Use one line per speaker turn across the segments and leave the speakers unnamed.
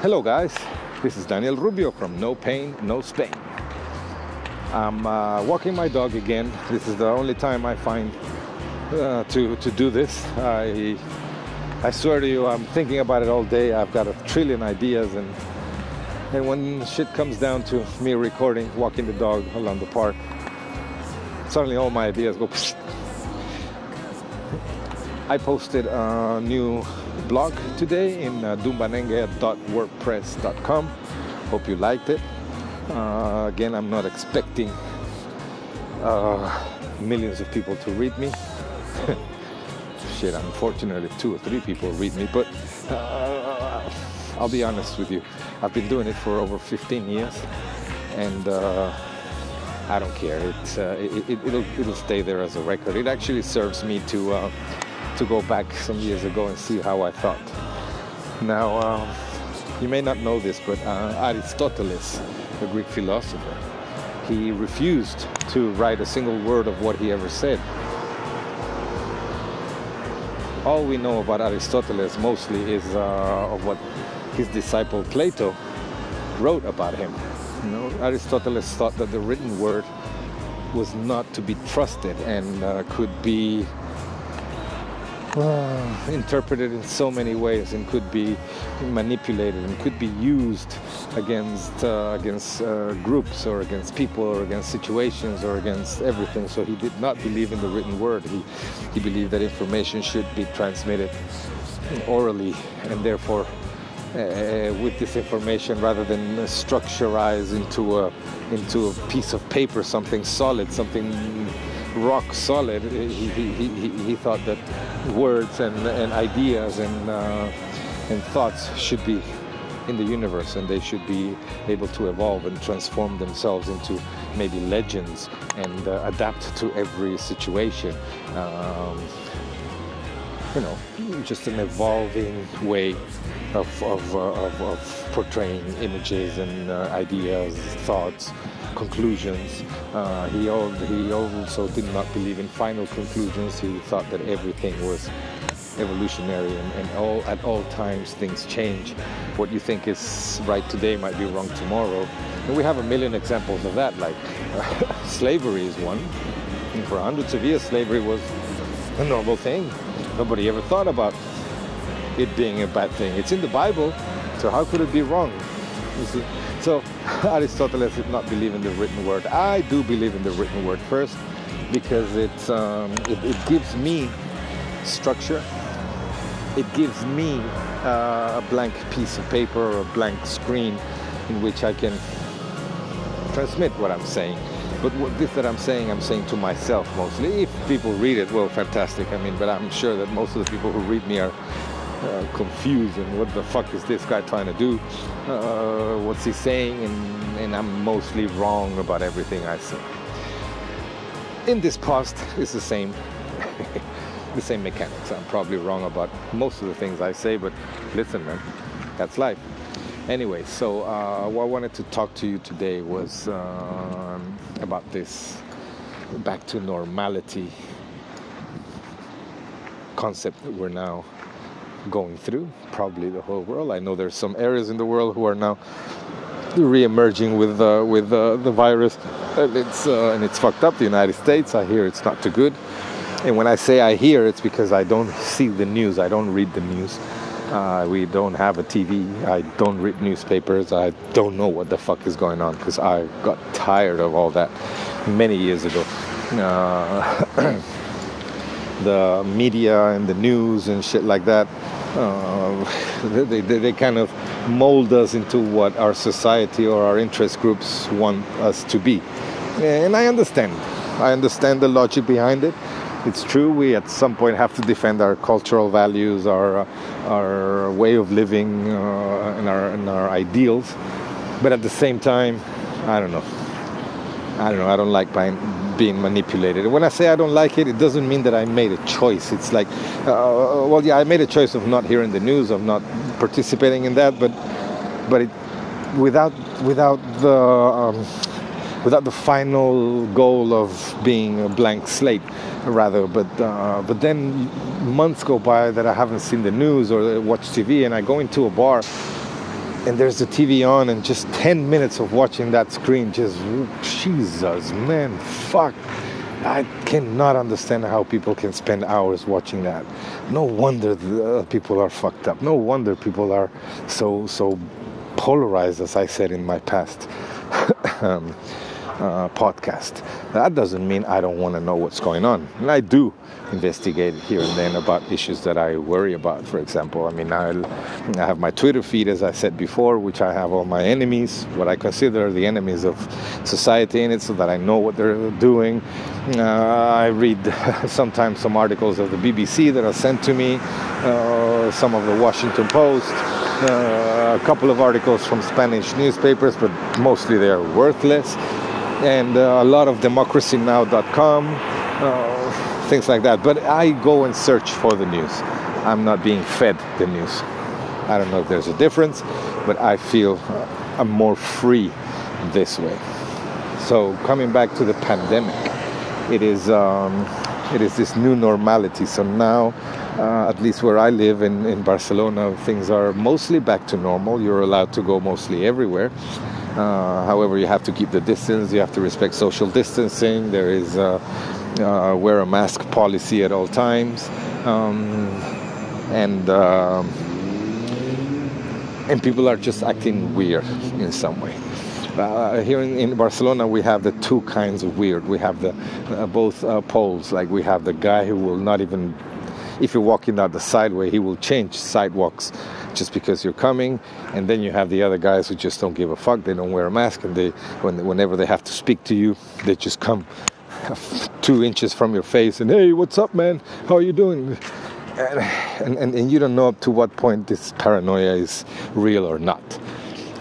Hello, guys. This is Daniel Rubio from No Pain, No Spain. I'm uh, walking my dog again. This is the only time I find uh, to to do this. I I swear to you, I'm thinking about it all day. I've got a trillion ideas, and and when shit comes down to me recording, walking the dog along the park, suddenly all my ideas go. I posted a new blog today in uh, dumbanenge.wordpress.com. Hope you liked it. Uh, again, I'm not expecting uh, millions of people to read me. Shit, unfortunately, two or three people read me, but uh, I'll be honest with you. I've been doing it for over 15 years, and uh, I don't care. Uh, it, it, will it'll stay there as a record. It actually serves me to uh, to go back some years ago and see how I thought. Now, um, you may not know this, but uh, Aristoteles, the Greek philosopher, he refused to write a single word of what he ever said. All we know about Aristoteles mostly is uh, of what his disciple Plato wrote about him. You know, Aristoteles thought that the written word was not to be trusted and uh, could be uh, interpreted in so many ways and could be manipulated and could be used against uh, against uh, groups or against people or against situations or against everything. So he did not believe in the written word. He he believed that information should be transmitted orally and therefore. Uh, with this information, rather than structurized into a into a piece of paper, something solid, something rock solid. He, he, he, he thought that words and, and ideas and, uh, and thoughts should be in the universe and they should be able to evolve and transform themselves into maybe legends and uh, adapt to every situation. Um, you know, just an evolving way of, of, uh, of, of portraying images and uh, ideas, thoughts, conclusions. Uh, he, he also did not believe in final conclusions. He thought that everything was evolutionary and, and all at all times things change. What you think is right today might be wrong tomorrow. And we have a million examples of that, like slavery is one. And for hundreds of years, slavery was a normal thing. Nobody ever thought about it being a bad thing. It's in the Bible, so how could it be wrong? You see? So Aristotle did not believe in the written word. I do believe in the written word first because it's, um, it, it gives me structure. It gives me uh, a blank piece of paper or a blank screen in which I can transmit what I'm saying. But what this that I'm saying, I'm saying to myself mostly. If people read it, well, fantastic. I mean, but I'm sure that most of the people who read me are uh, confused and what the fuck is this guy trying to do? Uh, what's he saying? And, and I'm mostly wrong about everything I say. In this post, it's the same, the same mechanics. I'm probably wrong about most of the things I say, but listen, man, that's life. Anyway, so uh, what I wanted to talk to you today was um, about this back to normality concept that we're now going through, probably the whole world. I know there's some areas in the world who are now re-emerging with uh, with uh, the virus, and it's uh, and it's fucked up. The United States, I hear it's not too good. And when I say I hear, it's because I don't see the news. I don't read the news. Uh, we don't have a TV. I don't read newspapers. I don't know what the fuck is going on because I got tired of all that many years ago. Uh, the media and the news and shit like that, uh, they, they, they kind of mold us into what our society or our interest groups want us to be. And I understand. I understand the logic behind it. It's true. We at some point have to defend our cultural values, our uh, our way of living, uh, and our and our ideals. But at the same time, I don't know. I don't know. I don't like buying, being manipulated. When I say I don't like it, it doesn't mean that I made a choice. It's like, uh, well, yeah, I made a choice of not hearing the news, of not participating in that, but but it, without without the um, without the final goal of being a blank slate, rather. But uh, but then months go by that I haven't seen the news or watched TV, and I go into a bar and there's the TV on, and just 10 minutes of watching that screen, just Jesus, man, fuck. I cannot understand how people can spend hours watching that. No wonder the, uh, people are fucked up. No wonder people are so so polarized, as I said in my past um, uh, podcast. That doesn't mean I don't want to know what's going on, and I do investigate here and then about issues that I worry about. For example, I mean, I'll, I have my Twitter feed, as I said before, which I have all my enemies, what I consider the enemies of society in it, so that I know what they're doing. Uh, I read sometimes some articles of the BBC that are sent to me, uh, some of the Washington Post. Uh, a couple of articles from Spanish newspapers, but mostly they're worthless. And uh, a lot of democracynow.com, uh, things like that. But I go and search for the news. I'm not being fed the news. I don't know if there's a difference, but I feel I'm more free this way. So coming back to the pandemic, it is um, it is this new normality. So now, uh, at least where I live in, in Barcelona, things are mostly back to normal. You're allowed to go mostly everywhere. Uh, however, you have to keep the distance. You have to respect social distancing. There is uh, uh wear a mask policy at all times, um, and um, and people are just acting weird in some way. Uh, here in, in, Barcelona, we have the two kinds of weird. We have the uh, both uh, poles. Like we have the guy who will not even, if you're walking down the sideway, he will change sidewalks just because you're coming. And then you have the other guys who just don't give a fuck. They don't wear a mask, and they, when, whenever they have to speak to you, they just come two inches from your face and hey, what's up, man? How are you doing? And, and, and you don't know up to what point this paranoia is real or not.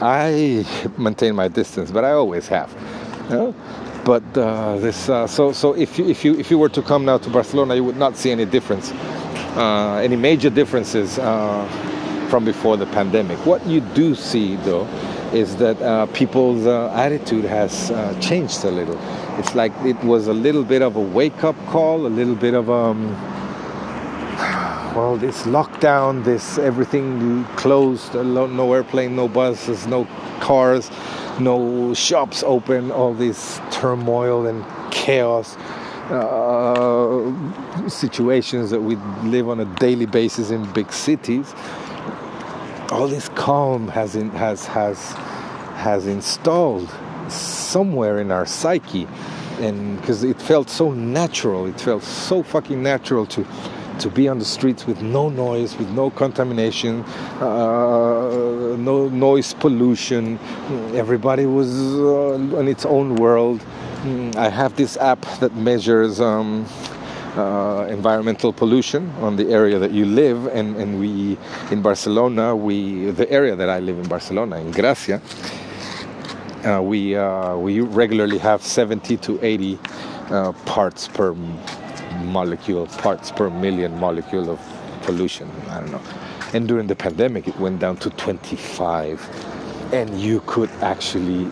I maintain my distance, but I always have. You know? But uh, this, uh, so so if you if you if you were to come now to Barcelona, you would not see any difference, uh, any major differences uh, from before the pandemic. What you do see though is that uh, people's uh, attitude has changed a little. It's like it was a little bit of a wake up call, a little bit of um, well, this lockdown, this everything closed, no airplane, no buses, no cars, no shops open, all this turmoil and chaos. Uh, situations that we live on a daily basis in big cities. All this calm has in, has has has installed somewhere in our psyche, and because it felt so natural, it felt so fucking natural to to be on the streets with no noise, with no contamination, uh, no noise pollution. Everybody was uh, in its own world. I have this app that measures um, uh, environmental pollution on the area that you live, and, and we in Barcelona, we the area that I live in Barcelona, in Gracia, uh, we uh, we regularly have 70 to 80 uh, parts per molecule, parts per million molecule of pollution. I don't know. And during the pandemic, it went down to 25. And you could actually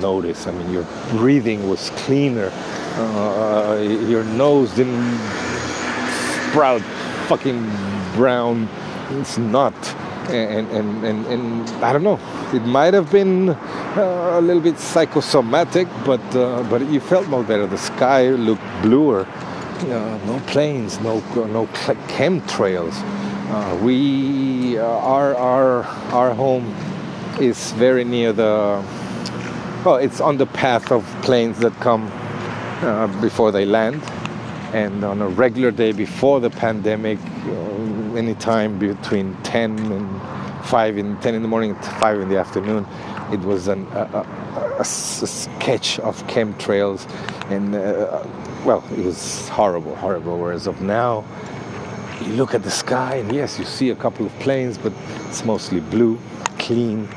notice. I mean, your breathing was cleaner. Uh, your nose didn't sprout fucking brown snot. And, and, and, and I don't know. It might have been uh, a little bit psychosomatic, but uh, but you felt more better. The sky looked bluer uh, no planes, no no chemtrails. Uh, we uh, our our our home is very near the well, it's on the path of planes that come uh, before they land, and on a regular day before the pandemic, uh, anytime between 10 and 5 in 10 in the morning, 5 in the afternoon, it was an, a, a, a, sketch of chemtrails. And uh, well, it was horrible, horrible. Whereas of now, you look at the sky, and yes, you see a couple of planes, but it's mostly blue, clean,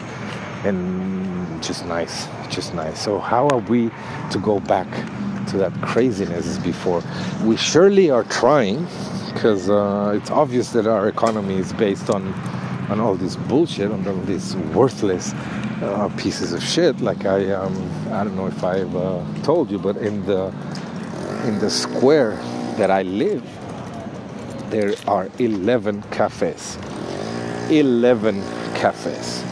and just nice, just nice. So, how are we to go back to that craziness as before? We surely are trying, because uh, it's obvious that our economy is based on on all this bullshit, on all these worthless uh, pieces of shit. Like I, um, I don't know if I've uh, told you, but in the in the square that I live, there are 11 cafes. 11 cafes.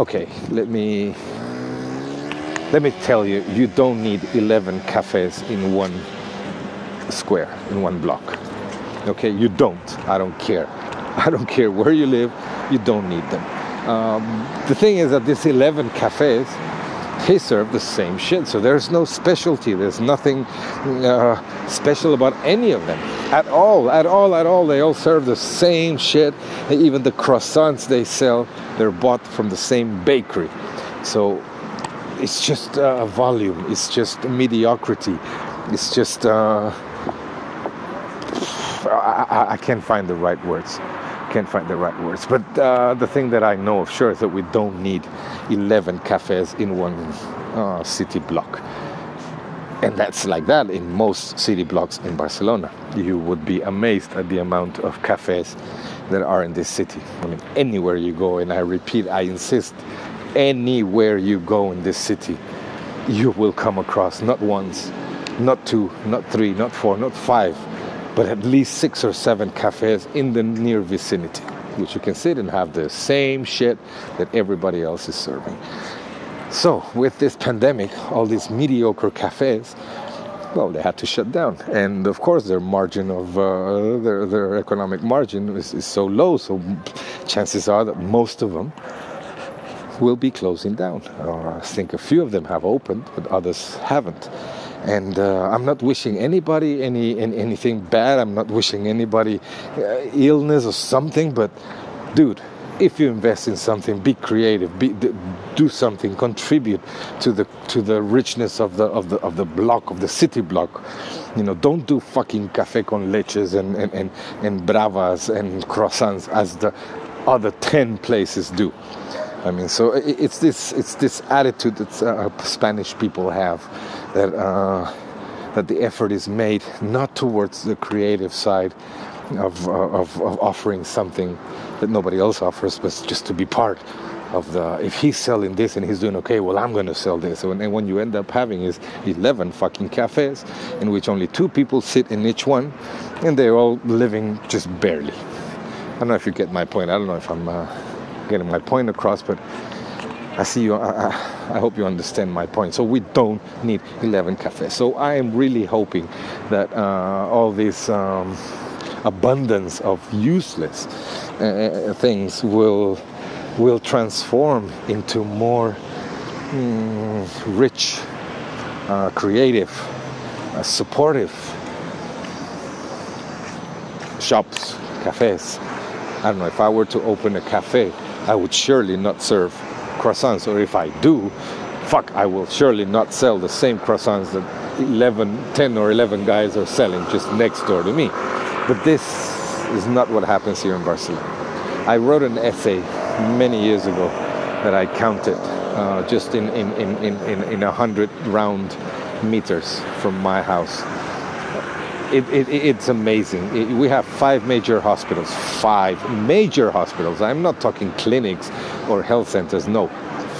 Okay, let me let me tell you, you don't need 11 cafes in one square, in one block. Okay, you don't. I don't care. I don't care where you live, you don't need them. Um, the thing is that these 11 cafes, they serve the same shit. So there's no specialty. There's nothing uh, special about any of them at all, at all, at all. They all serve the same shit. Even the croissants they sell, they're bought from the same bakery. So it's just a volume. It's just mediocrity. It's just. Uh, I, I, can't find the right words. Can't find the right words. But uh, the thing that I know of sure is that we don't need 11 cafes in one uh, city block. And that's like that in most city blocks in Barcelona. You would be amazed at the amount of cafes that are in this city. I mean, anywhere you go, and I repeat, I insist, anywhere you go in this city, you will come across not once, not two, not three, not four, not five, but at least six or seven cafes in the near vicinity, which you can sit and have the same shit that everybody else is serving. So, with this pandemic, all these mediocre cafes, well, they had to shut down. And of course, their margin of uh, their, their economic margin is, is so low, so chances are that most of them will be closing down. Uh, I think a few of them have opened, but others haven't. And uh, I'm not wishing anybody any, any, anything bad. I'm not wishing anybody uh, illness or something. But, dude, if you invest in something, be creative, be, do something, contribute to the to the richness of the of the of the block of the city block. You know, don't do fucking cafe con leches and and, and, and bravas and croissants as the other ten places do. I mean, so it's this it's this attitude that uh, Spanish people have that uh, that the effort is made not towards the creative side of, uh, of, of offering something that nobody else offers, but just to be part of the if he's selling this and he's doing okay well i'm going to sell this. And when you end up having is 11 fucking cafes in which only two people sit in each one and they're all living just barely. I don't know if you get my point. I don't know if i'm uh, getting my point across, but I see you. I, I, hope you understand my point. So we don't need 11 cafes. So I am really hoping that uh, all this um, abundance of useless uh, things will will transform into more mm, rich, uh, creative, uh, supportive shops, cafes. I don't know if I were to open a cafe I would surely not serve croissants, or if I do, fuck, I will surely not sell the same croissants that 11, 10 or 11 guys are selling just next door to me. But this is not what happens here in Barcelona. I wrote an essay many years ago that I counted uh, just in, in, in, in, in, in 100 round meters from my house it, it, it's amazing. We have five major hospitals, five major hospitals. I'm not talking clinics or health centers, no,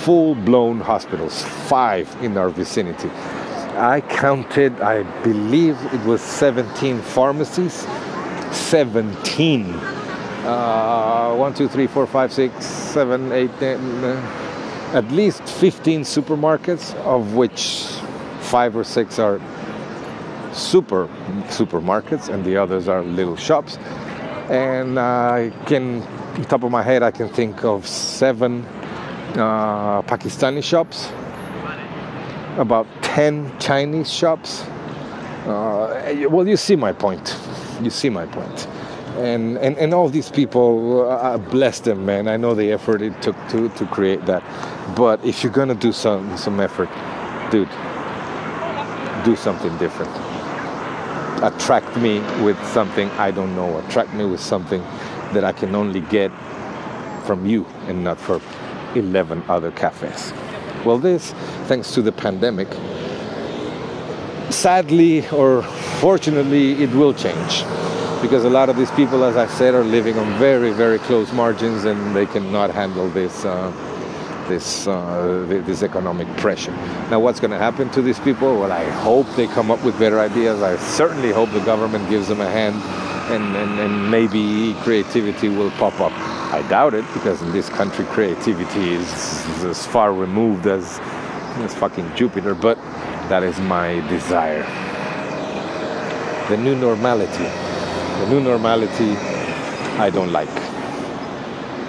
full blown hospitals, five in our vicinity. I counted, I believe it was 17 pharmacies. 17. Uh, 1, 2, 3, 4, 5, 6, 7, 8, 10, uh, at least 15 supermarkets, of which five or six are super supermarkets, and the others are little shops. And I can, top of my head, I can think of seven uh, Pakistani shops, about ten Chinese shops. Uh, well, you see my point. You see my point. And, and, and all these people, uh, bless them, man. I know the effort it took to, to create that. But if you're gonna do some, some effort, dude, do something different attract me with something I don't know, attract me with something that I can only get from you and not from 11 other cafes. Well, this, thanks to the pandemic, sadly or fortunately, it will change because a lot of these people, as I said, are living on very, very close margins and they cannot handle this. Uh, this uh, this economic pressure. Now, what's going to happen to these people? Well, I hope they come up with better ideas. I certainly hope the government gives them a hand, and, and, and maybe creativity will pop up. I doubt it because in this country creativity is, is as far removed as, as fucking Jupiter, but that is my desire. The new normality. The new normality I don't like.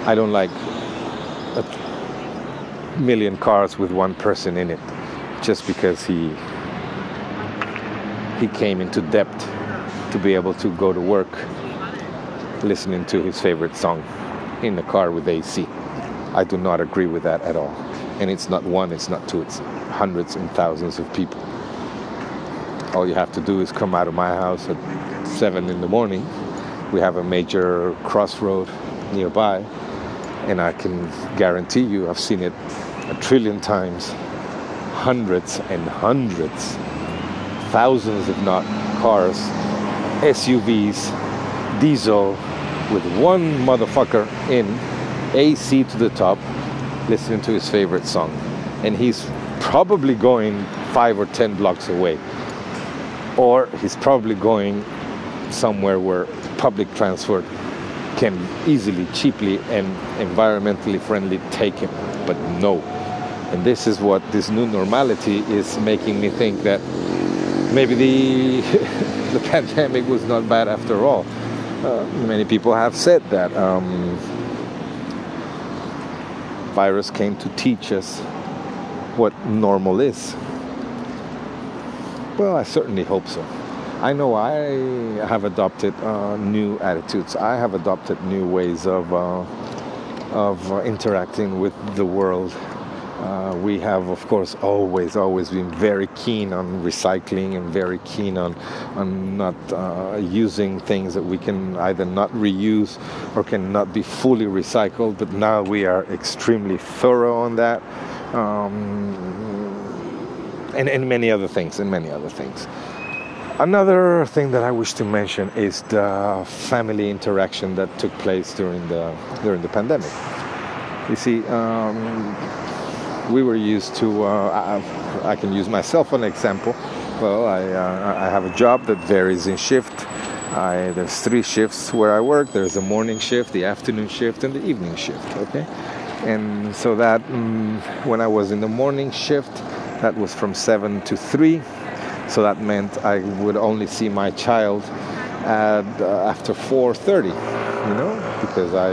I don't like million cars with one person in it just because he he came into debt to be able to go to work listening to his favorite song in the car with AC. I do not agree with that at all. And it's not one, it's not two, it's hundreds and thousands of people. All you have to do is come out of my house at seven in the morning. We have a major crossroad nearby, and I can guarantee you, I've seen it a trillion times, hundreds and hundreds, thousands, if not cars, SUVs, diesel, with one motherfucker in AC to the top listening to his favorite song. And he's probably going five or ten blocks away. Or he's probably going somewhere where public transport can easily, cheaply, and environmentally friendly take him. But no. And this is what this new normality is making me think that maybe the the pandemic was not bad after all. Uh, many people have said that um, virus came to teach us what normal is. Well, I certainly hope so. I know I have adopted uh, new attitudes. I have adopted new ways of uh, of interacting with the world uh, we have, of course, always, always been very keen on recycling and very keen on, on not uh, using things that we can either not reuse or cannot be fully recycled. But now we are extremely thorough on that, um, and, and many other things, and many other things. Another thing that I wish to mention is the family interaction that took place during the during the pandemic. You see. Um, we were used to, uh, I, I, can use myself an example. Well, I, uh, I have a job that varies in shift. I, there's three shifts where I work. There's the morning shift, the afternoon shift, and the evening shift. Okay, and so that mm, when I was in the morning shift, that was from seven to three. So that meant I would only see my child at, uh, after 4:30. You know, because I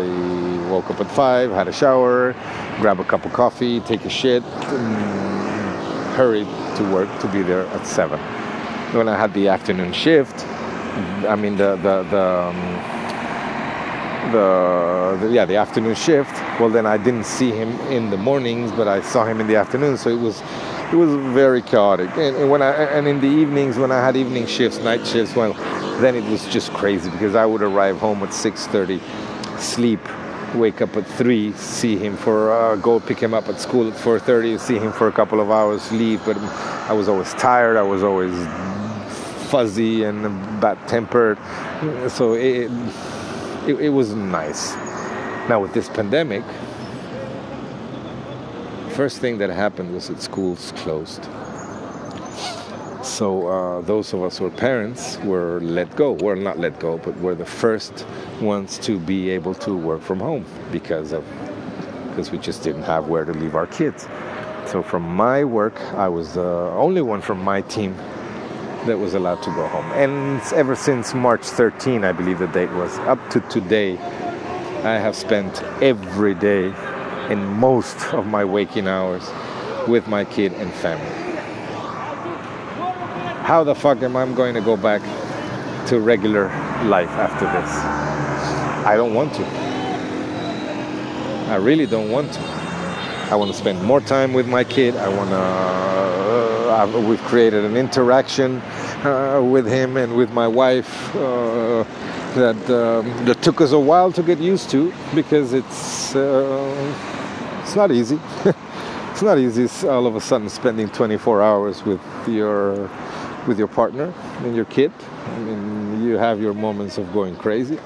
woke up at five, had a shower, grab a cup of coffee, take a shit, hurried to work to be there at seven. When I had the afternoon shift, I mean the the the, um, the, the yeah the afternoon shift. Well, then I didn't see him in the mornings, but I saw him in the afternoon. So it was it was very chaotic. And, and when I and in the evenings when I had evening shifts, night shifts, well, then it was just crazy because I would arrive home at 6:30, sleep wake up at three, see him for uh, go pick him up at school at 4:30, see him for a couple of hours, leave. But I was always tired. I was always fuzzy and bad-tempered. So it, it, it was nice. Now with this pandemic, first thing that happened was that schools closed. So uh, those of us who are parents were let go. Well, not let go, but were the first ones to be able to work from home because of because we just didn't have where to leave our kids. So from my work, I was the only one from my team that was allowed to go home. And ever since March 13, I believe the date was, up to today, I have spent every day in most of my waking hours with my kid and family. How the fuck am I going to go back to regular life after this? I don't want to. I really don't want to. I want to spend more time with my kid. I want to. Uh, we've created an interaction uh, with him and with my wife uh, that um, that took us a while to get used to because it's uh, it's not easy. it's not easy. All of a sudden spending 24 hours with your with your partner and your kid. I mean, you have your moments of going crazy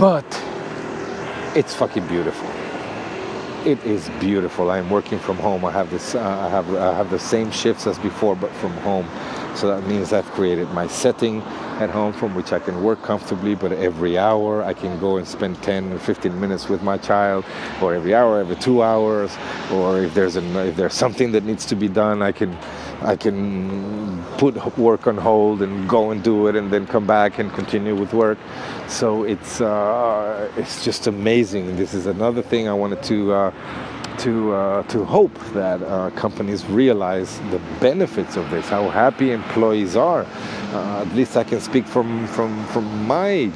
but it's fucking beautiful. It is beautiful. I'm working from home. I have this. Uh, I have. I have the same shifts as before, but from home. So that means I've created my setting at home from which I can work comfortably, but every hour I can go and spend 10 or 15 minutes with my child, or every hour, every two hours, or if there's an, if there's something that needs to be done, I can I can put work on hold and go and do it, and then come back and continue with work. So it's uh, it's just amazing. This is another thing I wanted to. Uh, to uh, to hope that uh, companies realize the benefits of this, how happy employees are. Uh, at least I can speak from from from my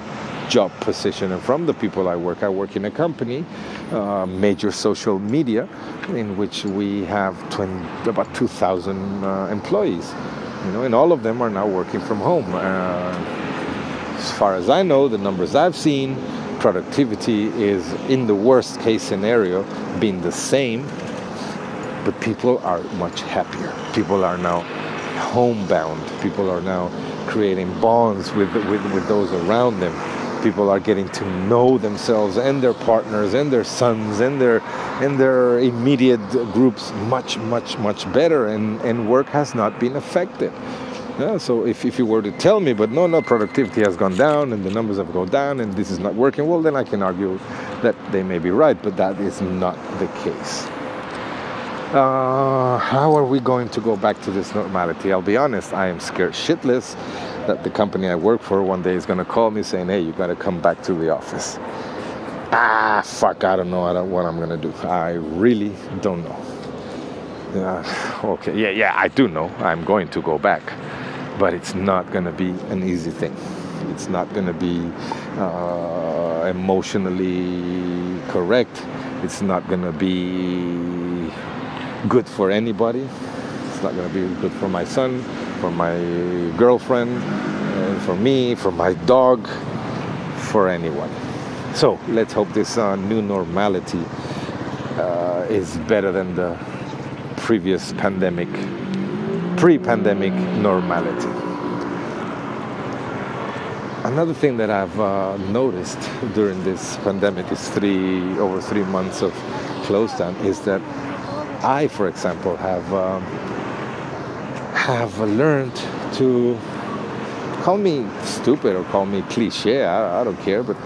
job position and from the people I work. I work in a company, uh, major social media, in which we have 20, about 2,000 uh, employees. You know, and all of them are now working from home. Uh, as far as I know, the numbers I've seen, productivity is in the worst case scenario being the same, but people are much happier. People are now homebound. People are now creating bonds with, with, with those around them. People are getting to know themselves and their partners and their sons and their and their immediate groups much, much, much better and, and work has not been affected. Yeah, so if, if you were to tell me, but no, no, productivity has gone down and the numbers have gone down and this is not working, well, then I can argue that they may be right, but that is not the case. Uh, how are we going to go back to this normality? I'll be honest, I am scared shitless that the company I work for one day is going to call me saying, hey, you got to come back to the office. Ah, fuck, I don't know I don't, what I'm going to do. I really don't know. Uh, okay, yeah, yeah, I do know I'm going to go back but it's not going to be an easy thing. It's not going to be uh, emotionally correct. It's not going to be good for anybody. It's not going to be good for my son, for my girlfriend, uh, for me, for my dog, for anyone. So let's hope this uh, new normality uh, is better than the previous pandemic pre-pandemic normality. Another thing that I've uh, noticed during this pandemic is three over three months of close down is that I, for example, have um, have learned to call me stupid or call me cliche. I, I don't care, but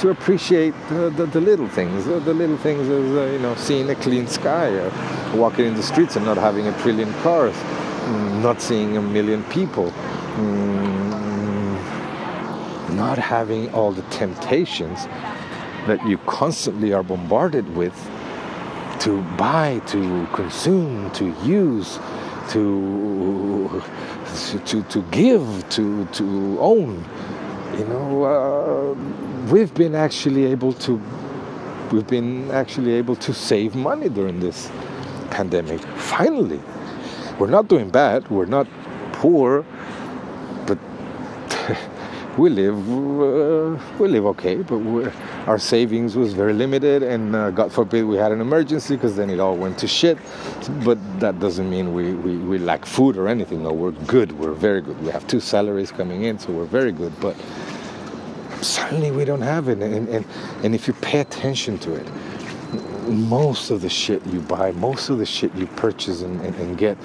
to appreciate the, the, the little things. The, the, little things is uh, you know seeing a clean sky, uh, walking in the streets and not having a trillion cars not seeing a million people, mm, not having all the temptations that you constantly are bombarded with to buy, to consume, to use, to to to give, to to own. You know, uh, we've been actually able to we've been actually able to save money during this pandemic. Finally, we're not doing bad. We're not poor, but we live uh, we live okay. But our savings was very limited, and uh, God forbid we had an emergency because then it all went to shit. But that doesn't mean we, we, we lack food or anything. No, we're good. We're very good. We have two salaries coming in, so we're very good. But suddenly we don't have it, and and, and if you pay attention to it most of the shit you buy, most of the shit you purchase and, and, and, get,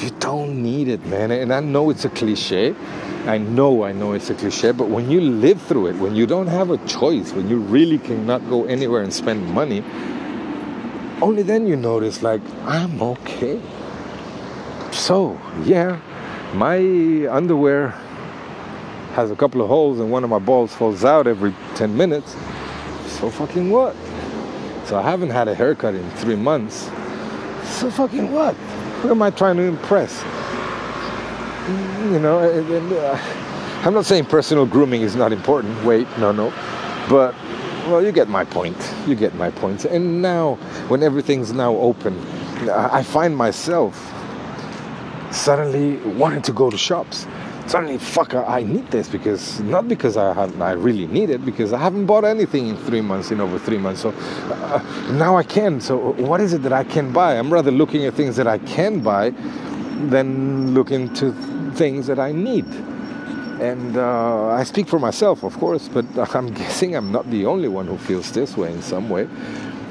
you don't need it, man. And I know it's a cliche. I know, I know it's a cliche, but when you live through it, when you don't have a choice, when you really cannot go anywhere and spend money, only then you notice, like, I'm okay. So, yeah, my underwear has a couple of holes and one of my balls falls out every 10 minutes. So fucking what? So I haven't had a haircut in three months. So fucking what? Who am I trying to impress? You know, and, uh, I'm not saying personal grooming is not important. Wait, no, no. But, well, you get my point. You get my point. And now, when everything's now open, I find myself suddenly wanting to go to shops suddenly, fuck, I need this because not because I have I really need it because I haven't bought anything in three months in over three months. So uh, now I can. So what is it that I can buy? I'm rather looking at things that I can buy than looking to things that I need. And uh, I speak for myself, of course, but I'm guessing I'm not the only one who feels this way in some way.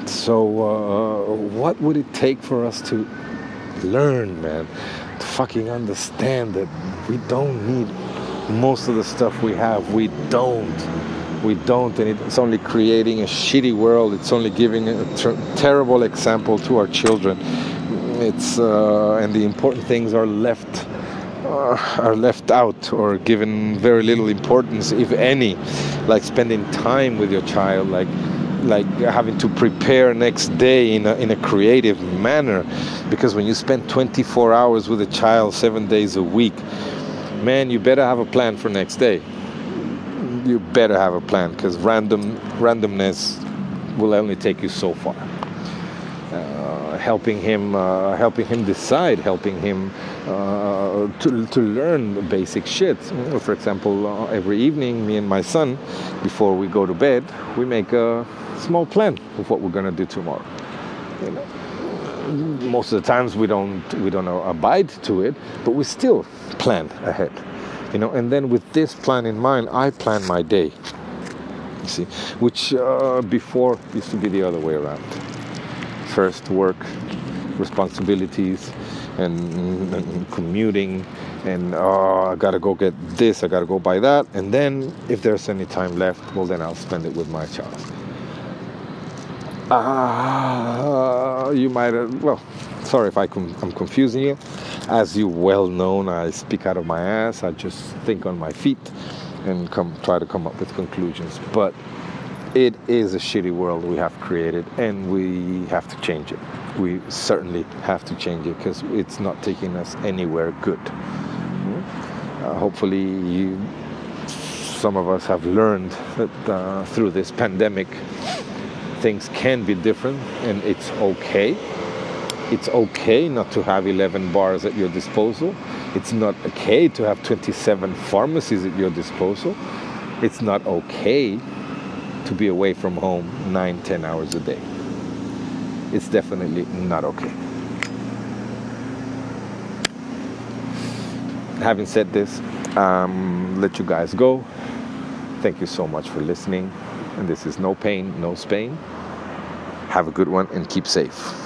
So, uh, what would it take for us to learn, man? To fucking understand that we don't need most of the stuff we have. We don't. We don't, and it's only creating a shitty world. It's only giving a ter- terrible example to our children. It's uh, and the important things are left uh, are left out or given very little importance, if any, like spending time with your child, like like having to prepare next day in a, in a creative manner. Because when you spend 24 hours with a child seven days a week man you better have a plan for next day. You better have a plan because random randomness will only take you so far. Uh, helping him uh, helping him decide helping him uh, to, to learn basic shit. For example uh, every evening me and my son before we go to bed we make a small plan of what we're to do tomorrow. You know most of the times we don't we don't abide to it but we still plan ahead. You know and then with this plan in mind i plan my day. You see which uh, before used to be the other way around. First work responsibilities and, and commuting and oh, I gotta go get this, I gotta go buy that, and then if there's any time left, well, then I'll spend it with my child. Ah, uh, you might, have, well, sorry if I com- I'm confusing you. As you well know, I speak out of my ass. I just think on my feet and come try to come up with conclusions. But it is a shitty world we have created, and we have to change it. We certainly have to change it because it's not taking us anywhere good. Uh, hopefully, you, some of us have learned that uh, through this pandemic things can be different and it's okay. It's okay not to have 11 bars at your disposal. It's not okay to have 27 pharmacies at your disposal. It's not okay to be away from home nine, ten hours a day. It's definitely not okay. Having said this, um, let you guys go. Thank you so much for listening. And this is No Pain, No Spain. Have a good one and keep safe.